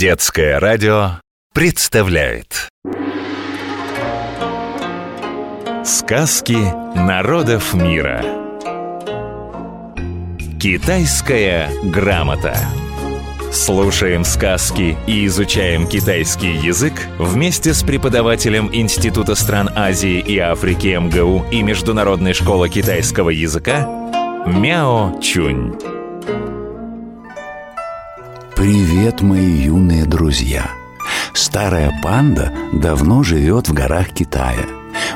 Детское радио представляет. Сказки народов мира. Китайская грамота. Слушаем сказки и изучаем китайский язык вместе с преподавателем Института стран Азии и Африки МГУ и Международной школы китайского языка Мяо Чунь. Привет, мои юные друзья! Старая панда давно живет в горах Китая.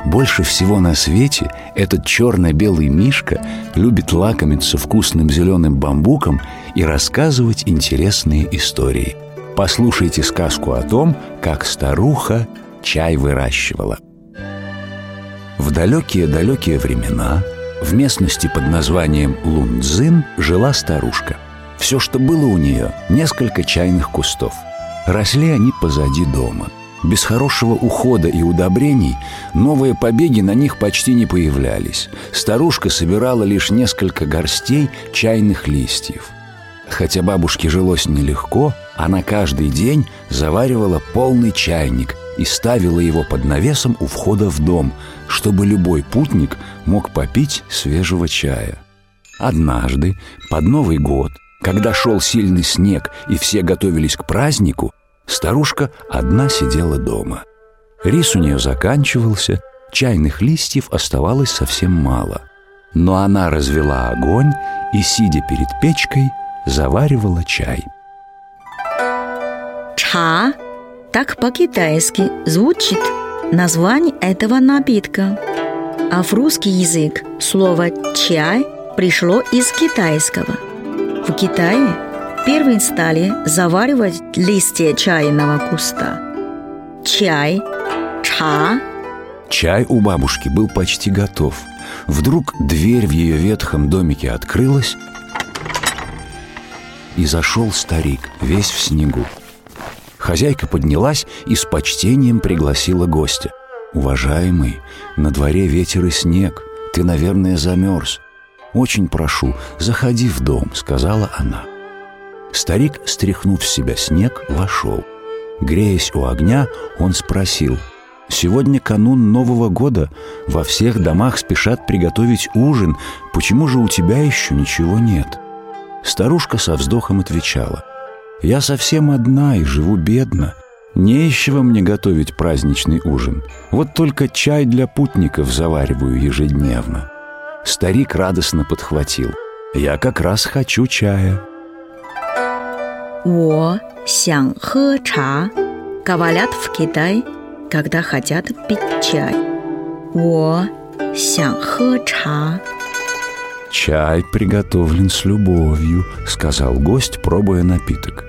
Больше всего на свете этот черно-белый мишка любит лакомиться вкусным зеленым бамбуком и рассказывать интересные истории. Послушайте сказку о том, как старуха чай выращивала. В далекие-далекие времена в местности под названием Лунцзин жила старушка. Все, что было у нее, несколько чайных кустов. Росли они позади дома. Без хорошего ухода и удобрений новые побеги на них почти не появлялись. Старушка собирала лишь несколько горстей чайных листьев. Хотя бабушке жилось нелегко, она каждый день заваривала полный чайник и ставила его под навесом у входа в дом, чтобы любой путник мог попить свежего чая. Однажды, под Новый год, когда шел сильный снег и все готовились к празднику, старушка одна сидела дома. Рис у нее заканчивался, чайных листьев оставалось совсем мало. Но она развела огонь и, сидя перед печкой, заваривала чай. Ча так по-китайски звучит название этого напитка. А в русский язык слово «чай» пришло из китайского. В Китае первые стали заваривать листья чайного куста. Чай, ча. Чай у бабушки был почти готов. Вдруг дверь в ее ветхом домике открылась, и зашел старик, весь в снегу. Хозяйка поднялась и с почтением пригласила гостя. «Уважаемый, на дворе ветер и снег. Ты, наверное, замерз. Очень прошу, заходи в дом», — сказала она. Старик, стряхнув с себя снег, вошел. Греясь у огня, он спросил. «Сегодня канун Нового года. Во всех домах спешат приготовить ужин. Почему же у тебя еще ничего нет?» Старушка со вздохом отвечала. «Я совсем одна и живу бедно. Не мне готовить праздничный ужин. Вот только чай для путников завариваю ежедневно». Старик радостно подхватил. «Я как раз хочу чая». «Во хэ ча» говорят в Китай, когда хотят пить чай. «Во хэ ча» «Чай приготовлен с любовью», — сказал гость, пробуя напиток.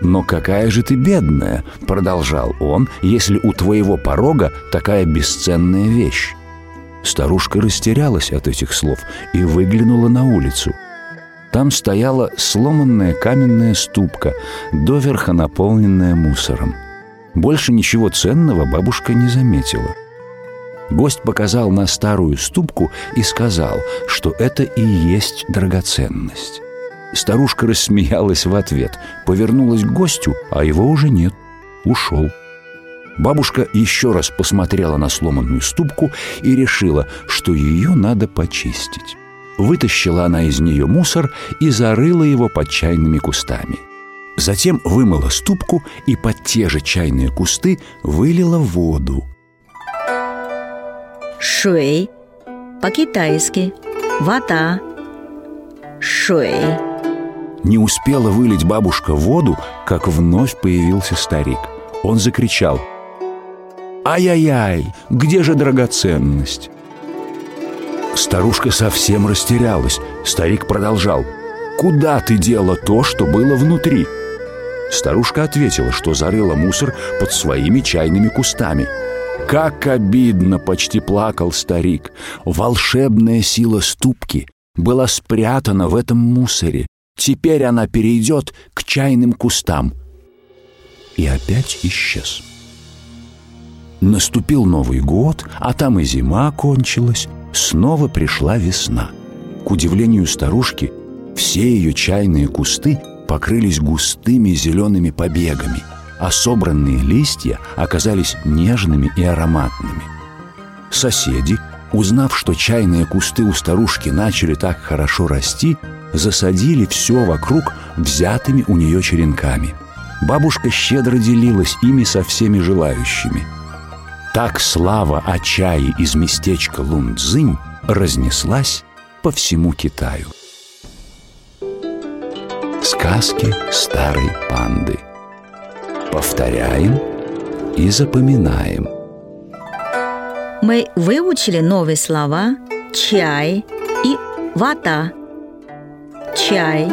«Но какая же ты бедная», — продолжал он, — «если у твоего порога такая бесценная вещь». Старушка растерялась от этих слов и выглянула на улицу. Там стояла сломанная каменная ступка, доверха наполненная мусором. Больше ничего ценного бабушка не заметила. Гость показал на старую ступку и сказал, что это и есть драгоценность. Старушка рассмеялась в ответ, повернулась к гостю, а его уже нет, ушел. Бабушка еще раз посмотрела на сломанную ступку и решила, что ее надо почистить. Вытащила она из нее мусор и зарыла его под чайными кустами. Затем вымыла ступку и под те же чайные кусты вылила воду. Шуэй. По-китайски. Вода. Шуэй. Не успела вылить бабушка воду, как вновь появился старик. Он закричал «Ай-яй-яй, где же драгоценность?» Старушка совсем растерялась. Старик продолжал «Куда ты дела то, что было внутри?» Старушка ответила, что зарыла мусор под своими чайными кустами. Как обидно, почти плакал старик. Волшебная сила ступки была спрятана в этом мусоре. Теперь она перейдет к чайным кустам. И опять исчез. Наступил Новый год, а там и зима кончилась. Снова пришла весна. К удивлению старушки, все ее чайные кусты покрылись густыми зелеными побегами, а собранные листья оказались нежными и ароматными. Соседи, узнав, что чайные кусты у старушки начали так хорошо расти, засадили все вокруг взятыми у нее черенками. Бабушка щедро делилась ими со всеми желающими. Так слава о чае из местечка Лунцзинь разнеслась по всему Китаю. Сказки старой панды. Повторяем и запоминаем. Мы выучили новые слова «чай» и «вода». Чай,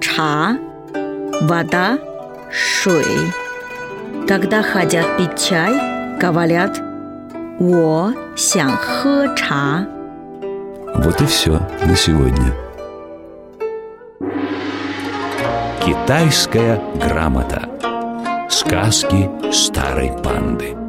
ча, вода, шуй. Когда хотят пить чай, Ковалят. Во сян хэ ча. Вот и все на сегодня. Китайская грамота. Сказки старой панды.